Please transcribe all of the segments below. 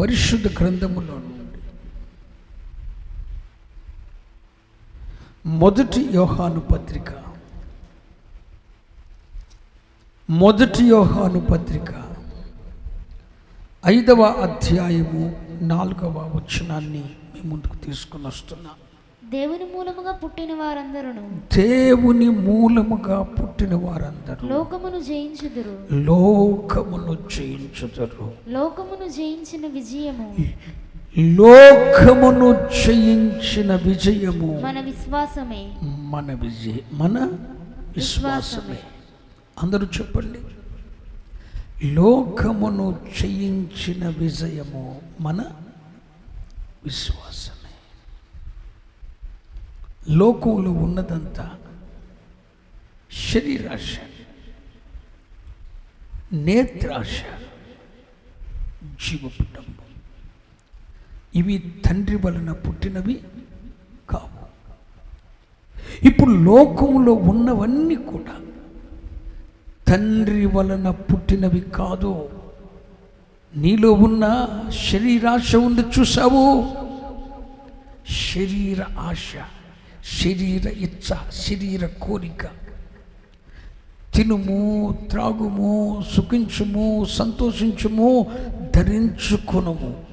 పరిశుద్ధ గ్రంథములో నుండి. మొదటి యోహాను పత్రిక. మొదటి యోహాను పత్రిక. ఐదవ అధ్యాయము నాలుగవ వచనాన్ని మీ ముందుకు తీసుకుని వస్తున్నాను దేవుని మూలముగా పుట్టిన వారందరూ దేవుని మూలముగా పుట్టిన వారందరూ. లోకమును జయించుదురు. లోకమును జయించుతారు లోకమును జయించిన విజయము. లోకమును జయించిన విజయము. మన విశ్వాసమే. మన విజయ మన విశ్వాసమే. అందరూ చెప్పండి. లోకమును జయించిన విజయము మన విశ్వాసమే. లోకంలో ఉన్నదంతా శరీరాశ నేత్రాశ జీవపుటంబం. ఇవి తండ్రి వలన పుట్టినవి కావు. ఇప్పుడు లోకంలో ఉన్నవన్నీ కూడా తండ్రి వలన పుట్టినవి కాదు. నీలో ఉన్న శరీరాశ ఉంది చూసావు శరీర ఆశ. శరీర ఇచ్చ శరీర కోరిక. తినుము త్రాగుము సుఖించుము సంతోషించుము ధరించుకునుము.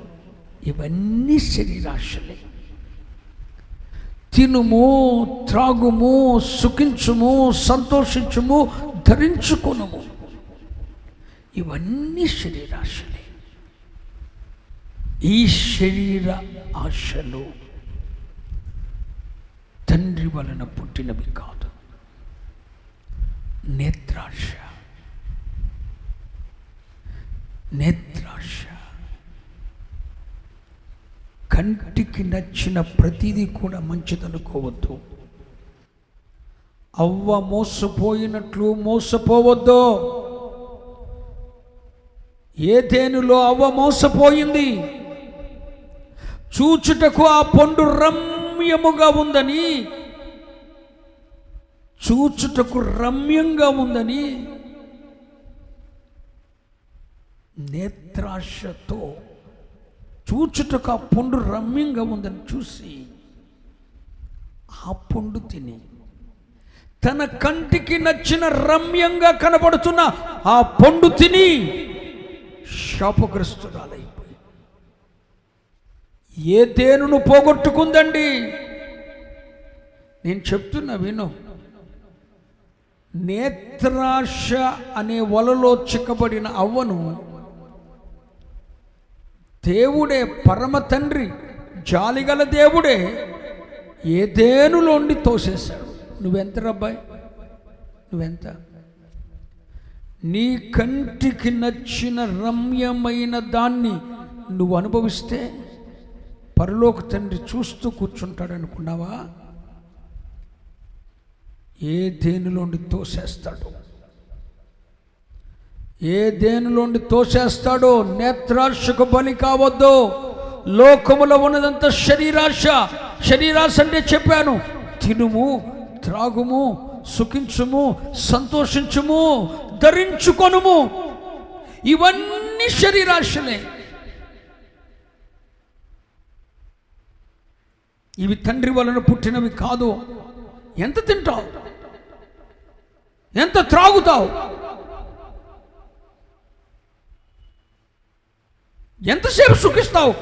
ఇవన్నీ శరీరాశలే. తినుము త్రాగుము సుఖించుము సంతోషించుము ధరించుకునుము. ఇవన్నీ శరీరాశలే. ఈ శరీర ఆశలు. తండ్రి వలన పుట్టినవి కాదు. నేత్రాశ. నేత్రాశ. కంటికి నచ్చిన ప్రతిదీ కూడా మంచిదనుకోవద్దు అవ్వ మోసపోయినట్లు మోసపోవద్దు. ఏ తేనులో అవ్వ మోసపోయింది? చూచుటకు ఆ పండు రమ్యముగా ఉందని చూచుటకు రమ్యంగా ఉందని నేత్రాశతో చూచుటకు ఆ పండు రమ్యంగా ఉందని చూసి ఆ పండు తిని తన కంటికి నచ్చిన రమ్యంగా కనబడుతున్న ఆ పండు తిని శాపగ్రస్తురాలైపోయి ఏ తేనును పోగొట్టుకుందండి? నేను చెప్తున్నా విను. నేత్రాశ అనే వలలో చిక్కబడిన అవ్వను దేవుడే పరమ తండ్రి జాలిగల దేవుడే ఏ దేనులోండి తోసేశాడు? నువ్వెంత రబ్బాయి? నువ్వెంత? నీ కంటికి నచ్చిన రమ్యమైన దాన్ని నువ్వు అనుభవిస్తే పరలోక తండ్రి చూస్తూ కూర్చుంటాడు అనుకున్నావా? ఏ దేనిలోండి తోసేస్తాడు? ఏ దేనిలోండి తోసేస్తాడో? నేత్రాశకు బలి కావద్దు. లోకములో ఉన్నదంతా శరీరాశ. శరీరాశ అంటే చెప్పాను. తినుము త్రాగుము సుఖించుము సంతోషించుము ధరించుకొనుము. ఇవన్నీ శరీరాశలే. ఇవి తండ్రి వలన పుట్టినవి కాదు. ఎంత తింటావు? ఎంత త్రాగుతావు? ఎంతసేపు సుఖిస్తావు?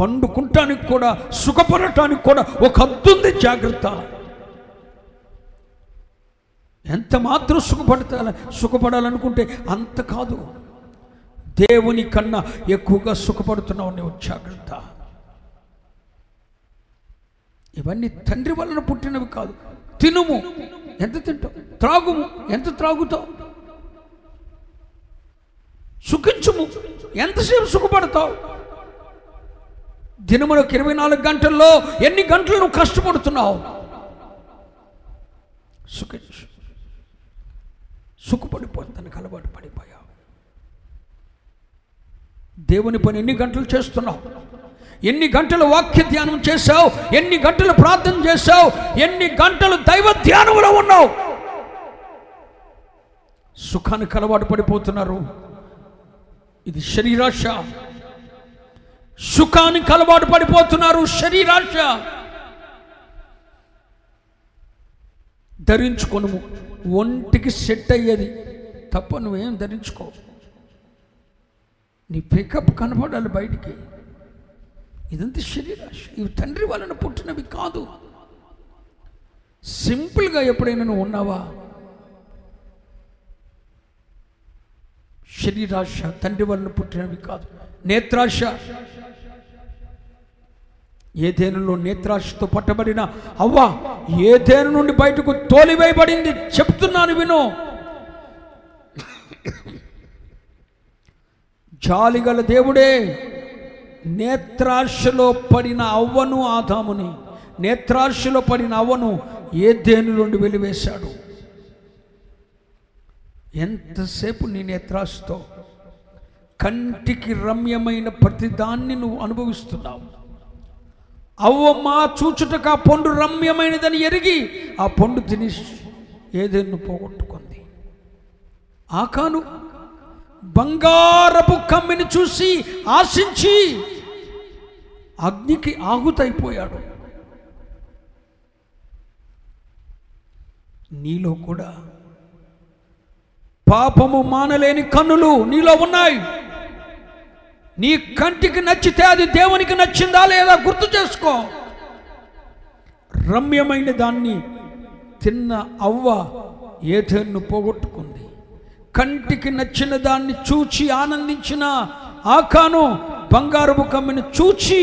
పండుకుంటానికి కూడా సుఖపడటానికి కూడా ఒక అద్దుంది జాగ్రత్త. ఎంత మాత్రం సుఖపడతా సుఖపడాలనుకుంటే అంత కాదు. దేవుని కన్నా ఎక్కువగా సుఖపడుతున్నావు నువ్వు జాగ్రత్త. ఇవన్నీ తండ్రి వలన పుట్టినవి కాదు. తినుము. ఎంత తింటావు? త్రాగుము. ఎంత త్రాగుతావు? సుఖించుము. ఎంతసేపు సుఖపడతావు? దినములకు ఇరవై నాలుగు గంటల్లో ఎన్ని గంటలు నువ్వు కష్టపడుతున్నావు? సుఖించు. సుఖపడిపోతానికి అలవాటు పడిపోయావు. దేవుని పని ఎన్ని గంటలు చేస్తున్నావు? ఎన్ని గంటలు వాక్య ధ్యానం చేశావు? ఎన్ని గంటలు ప్రార్థన చేశావు? ఎన్ని గంటలు దైవ ధ్యానంలో ఉన్నావు? సుఖానికి అలవాటు పడిపోతున్నారు. ఇది శరీరాశ. సుఖానికి అలవాటు పడిపోతున్నారు శరీరాశ. ధరించుకొనుము. ఒంటికి సెట్ అయ్యేది. తప్ప నువ్వేం ధరించుకో నీ పికప్ కనపడాలి బయటికి. ఇదంతా శరీరాశ. ఇవి తండ్రి వలన పుట్టినవి కాదు. సింపుల్గా ఎప్పుడైనా నువ్వు ఉన్నావా? శరీరాశ తండ్రి వలన పుట్టినవి కాదు. నేత్రాశ. ఏదేనులో నేత్రాశతో పట్టబడిన అవ్వ ఏదేను నుండి బయటకు తోలివేయబడింది చెప్తున్నాను విను. జాలిగల దేవుడే నేత్రాశలో పడిన అవ్వను ఆదాముని నేత్రాశలో పడిన అవ్వను ఏ నుండి వెలివేశాడు. ఎంతసేపు నీ నేత్రాశతో కంటికి రమ్యమైన ప్రతిదాన్ని నువ్వు అనుభవిస్తున్నావు. అవ్వమ్మ చూచుటకు ఆ పండు రమ్యమైనదని ఎరిగి ఆ పండు తిని ఏదేను పోగొట్టుకుంది. ఆకాను బంగారపు కమ్మిని చూసి ఆశించి అగ్నికి ఆహుతైపోయాడు. నీలో కూడా పాపము మానలేని కన్నులు నీలో ఉన్నాయి. నీ కంటికి నచ్చితే అది దేవునికి నచ్చిందా లేదా గుర్తు చేసుకో. రమ్యమైన దాన్ని తిన్న అవ్వ ఏథేన్ను పోగొట్టుకుంది. కంటికి నచ్చిన దాన్ని చూచి ఆనందించిన ఆకాను బంగారపు కమ్మిని చూచి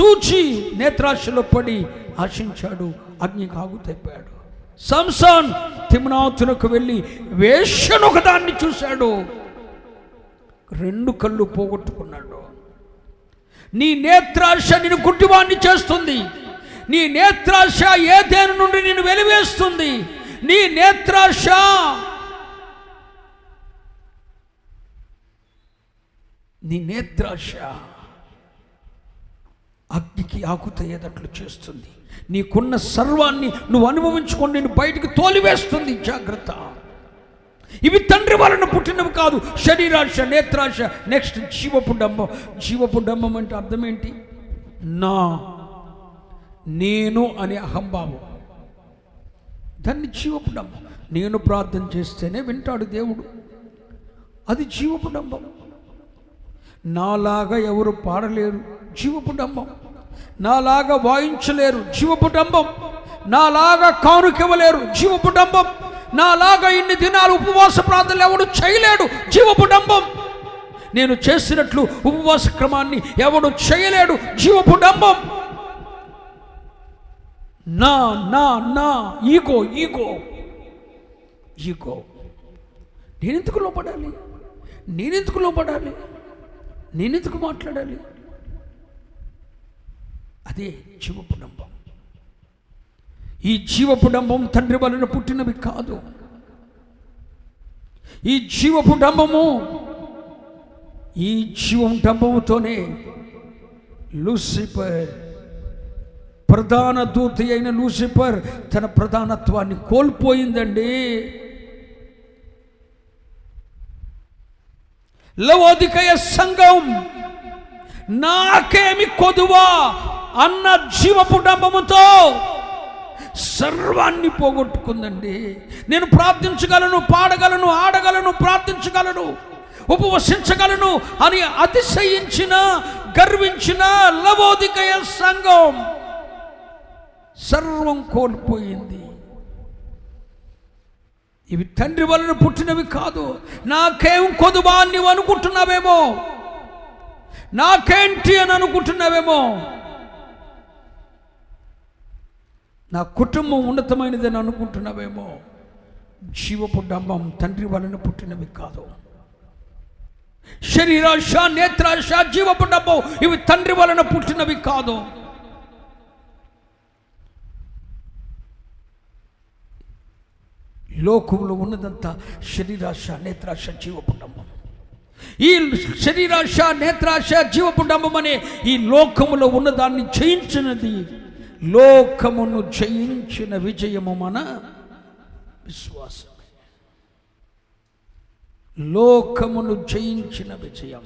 చూచి నేత్రాశలో పడి ఆశించాడు అగ్ని తెప్పాడు. సంసాన్ తిమ్నాతునకు వెళ్ళి వేషను ఒకదాన్ని చూశాడు. రెండు కళ్ళు పోగొట్టుకున్నాడు. నీ నేత్రాశ నేను గుడ్డివాణ్ణి చేస్తుంది. నీ నేత్రాశ ఏ దేని నుండి నేను వెలివేస్తుంది. నీ నేత్రాశ నీ నేత్రాశ అగ్నికి ఆకుతయ్యేటట్లు చేస్తుంది. నీకున్న సర్వాన్ని నువ్వు అనుభవించుకొని నేను బయటికి తోలివేస్తుంది. జాగ్రత్త. ఇవి తండ్రి వలన పుట్టినవి కాదు. శరీరాశ నేత్రాశ నెక్స్ట్ జీవపు డంబం జీవపు డంబం అంటే అర్థం ఏంటి నా నేను అనే అహంభావం. దాన్ని జీవపు డంబం నేను ప్రార్థన చేస్తేనే వింటాడు దేవుడు. అది జీవపు డంబం నాలాగా ఎవరు పాడలేరు. జీవపు డంబం నాలాగా వాయించలేరు. జీవపు డంబం నాలాగా కానుకివ్వలేరు. జీవపు డంబం నాలాగా ఇన్ని దినాలు ఉపవాస ప్రార్థనలు ఎవడు చేయలేడు. జీవ కుటుంబం నేను చేసినట్లు ఉపవాస క్రమాన్ని ఎవడు చేయలేడు. జీవ కుటుంబం నా నా నా ఈగో ఈగో. ఈగో. నేనెందుకు లోపడాలి? నేనెందుకు లోపడాలి? నేనెందుకు మాట్లాడాలి? అదే జీవపుడంబం. ఈ జీవపుడంబం తండ్రి వలన పుట్టినవి కాదు. ఈ జీవపుడంబము ఈ జీవం డంబముతోనే లూసిఫర్ ప్రధాన దూతి అయిన లూసిఫర్ తన ప్రధానత్వాన్ని కోల్పోయిందండి. లవోదికయ సంఘం. నాకేమి కొదువా అన్న జీవపు డంబముతో సర్వాన్ని పోగొట్టుకుందండి. నేను ప్రార్థించగలను పాడగలను ఆడగలను ప్రార్థించగలను ఉపవసించగలను అని అతిశయించిన గర్వించిన లవోదికయ సంఘం. సర్వం కోల్పోయింది. ఇవి తండ్రి వలన పుట్టినవి కాదు. నాకేం కొదుబా అని నీవు అనుకుంటున్నావేమో? నాకేంటి అని అనుకుంటున్నావేమో? నా కుటుంబం ఉన్నతమైనదని అనుకుంటున్నావేమో? జీవపు డంబం తండ్రి వలన పుట్టినవి కాదు. శరీరాశ నేత్రాశ జీవపు డంబం ఇవి తండ్రి వలన పుట్టినవి కాదు. లోకంలో ఉన్నదంతా శరీరాశ నేత్రాశ జీవపుండమం ఈ శరీరాశ నేత్రాశ జీవపుండమం అనే ఈ లోకములో ఉన్నదాన్ని జయించినది. లోకమును జయించిన విజయము మన విశ్వాసమే. లోకమును జయించిన విజయం.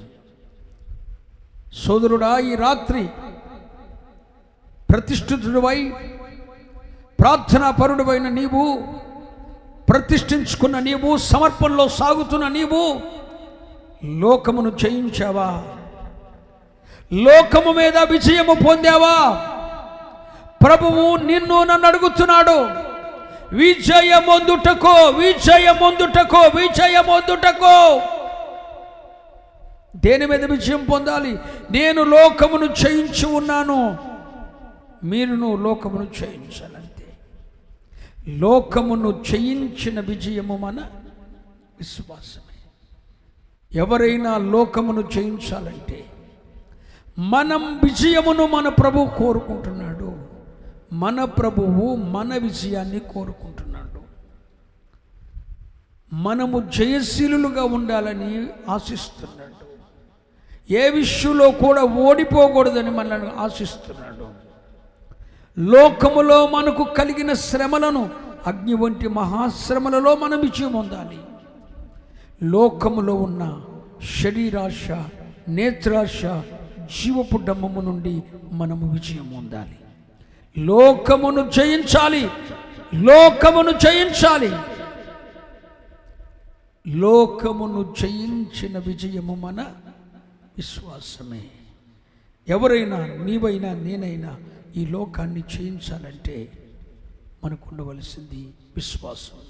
సోదరుడా ఈ రాత్రి ప్రతిష్ఠితుడివై ప్రార్థనా పరుడువైన నీవు ప్రతిష్ఠించుకున్న నీవు సమర్పణలో సాగుతున్న నీవు లోకమును జయించావా? లోకము మీద విజయము పొందావా? ప్రభువు నిన్ను నన్ను అడుగుతున్నాడు విజయమొందుటకో విజయమొందుటకో విజయమొందుటకో. దేని మీద విజయం పొందాలి? నేను లోకమును జయించి ఉన్నాను మీరును లోకమును జయించాలంతే లోకమును చేయించిన విజయము మన విశ్వాసమే. ఎవరైనా లోకమును చేయించాలంటే మనం విజయమును మన ప్రభు కోరుకుంటున్నాడు. మన ప్రభువు మన విజయాన్ని కోరుకుంటున్నాడు. మనము జయశీలులుగా ఉండాలని ఆశిస్తున్నాడు. ఏ విషయంలో కూడా ఓడిపోకూడదని మనల్ని ఆశిస్తున్నాడు. లోకములో మనకు కలిగిన శ్రమలను అగ్ని వంటి మహాశ్రమలలో మనం విజయం పొందాలి. లోకములో ఉన్న శరీరాశ నేత్రాశ జీవపు డమ్మము నుండి మనము విజయం పొందాలి. లోకమును జయించాలి. లోకమును జయించాలి. లోకమును జయించిన విజయము మన విశ్వాసమే. ఎవరైనా నీవైనా నేనైనా ఈ లోకాన్ని జయించాలంటే మనకు ఉండవలసింది విశ్వాసం.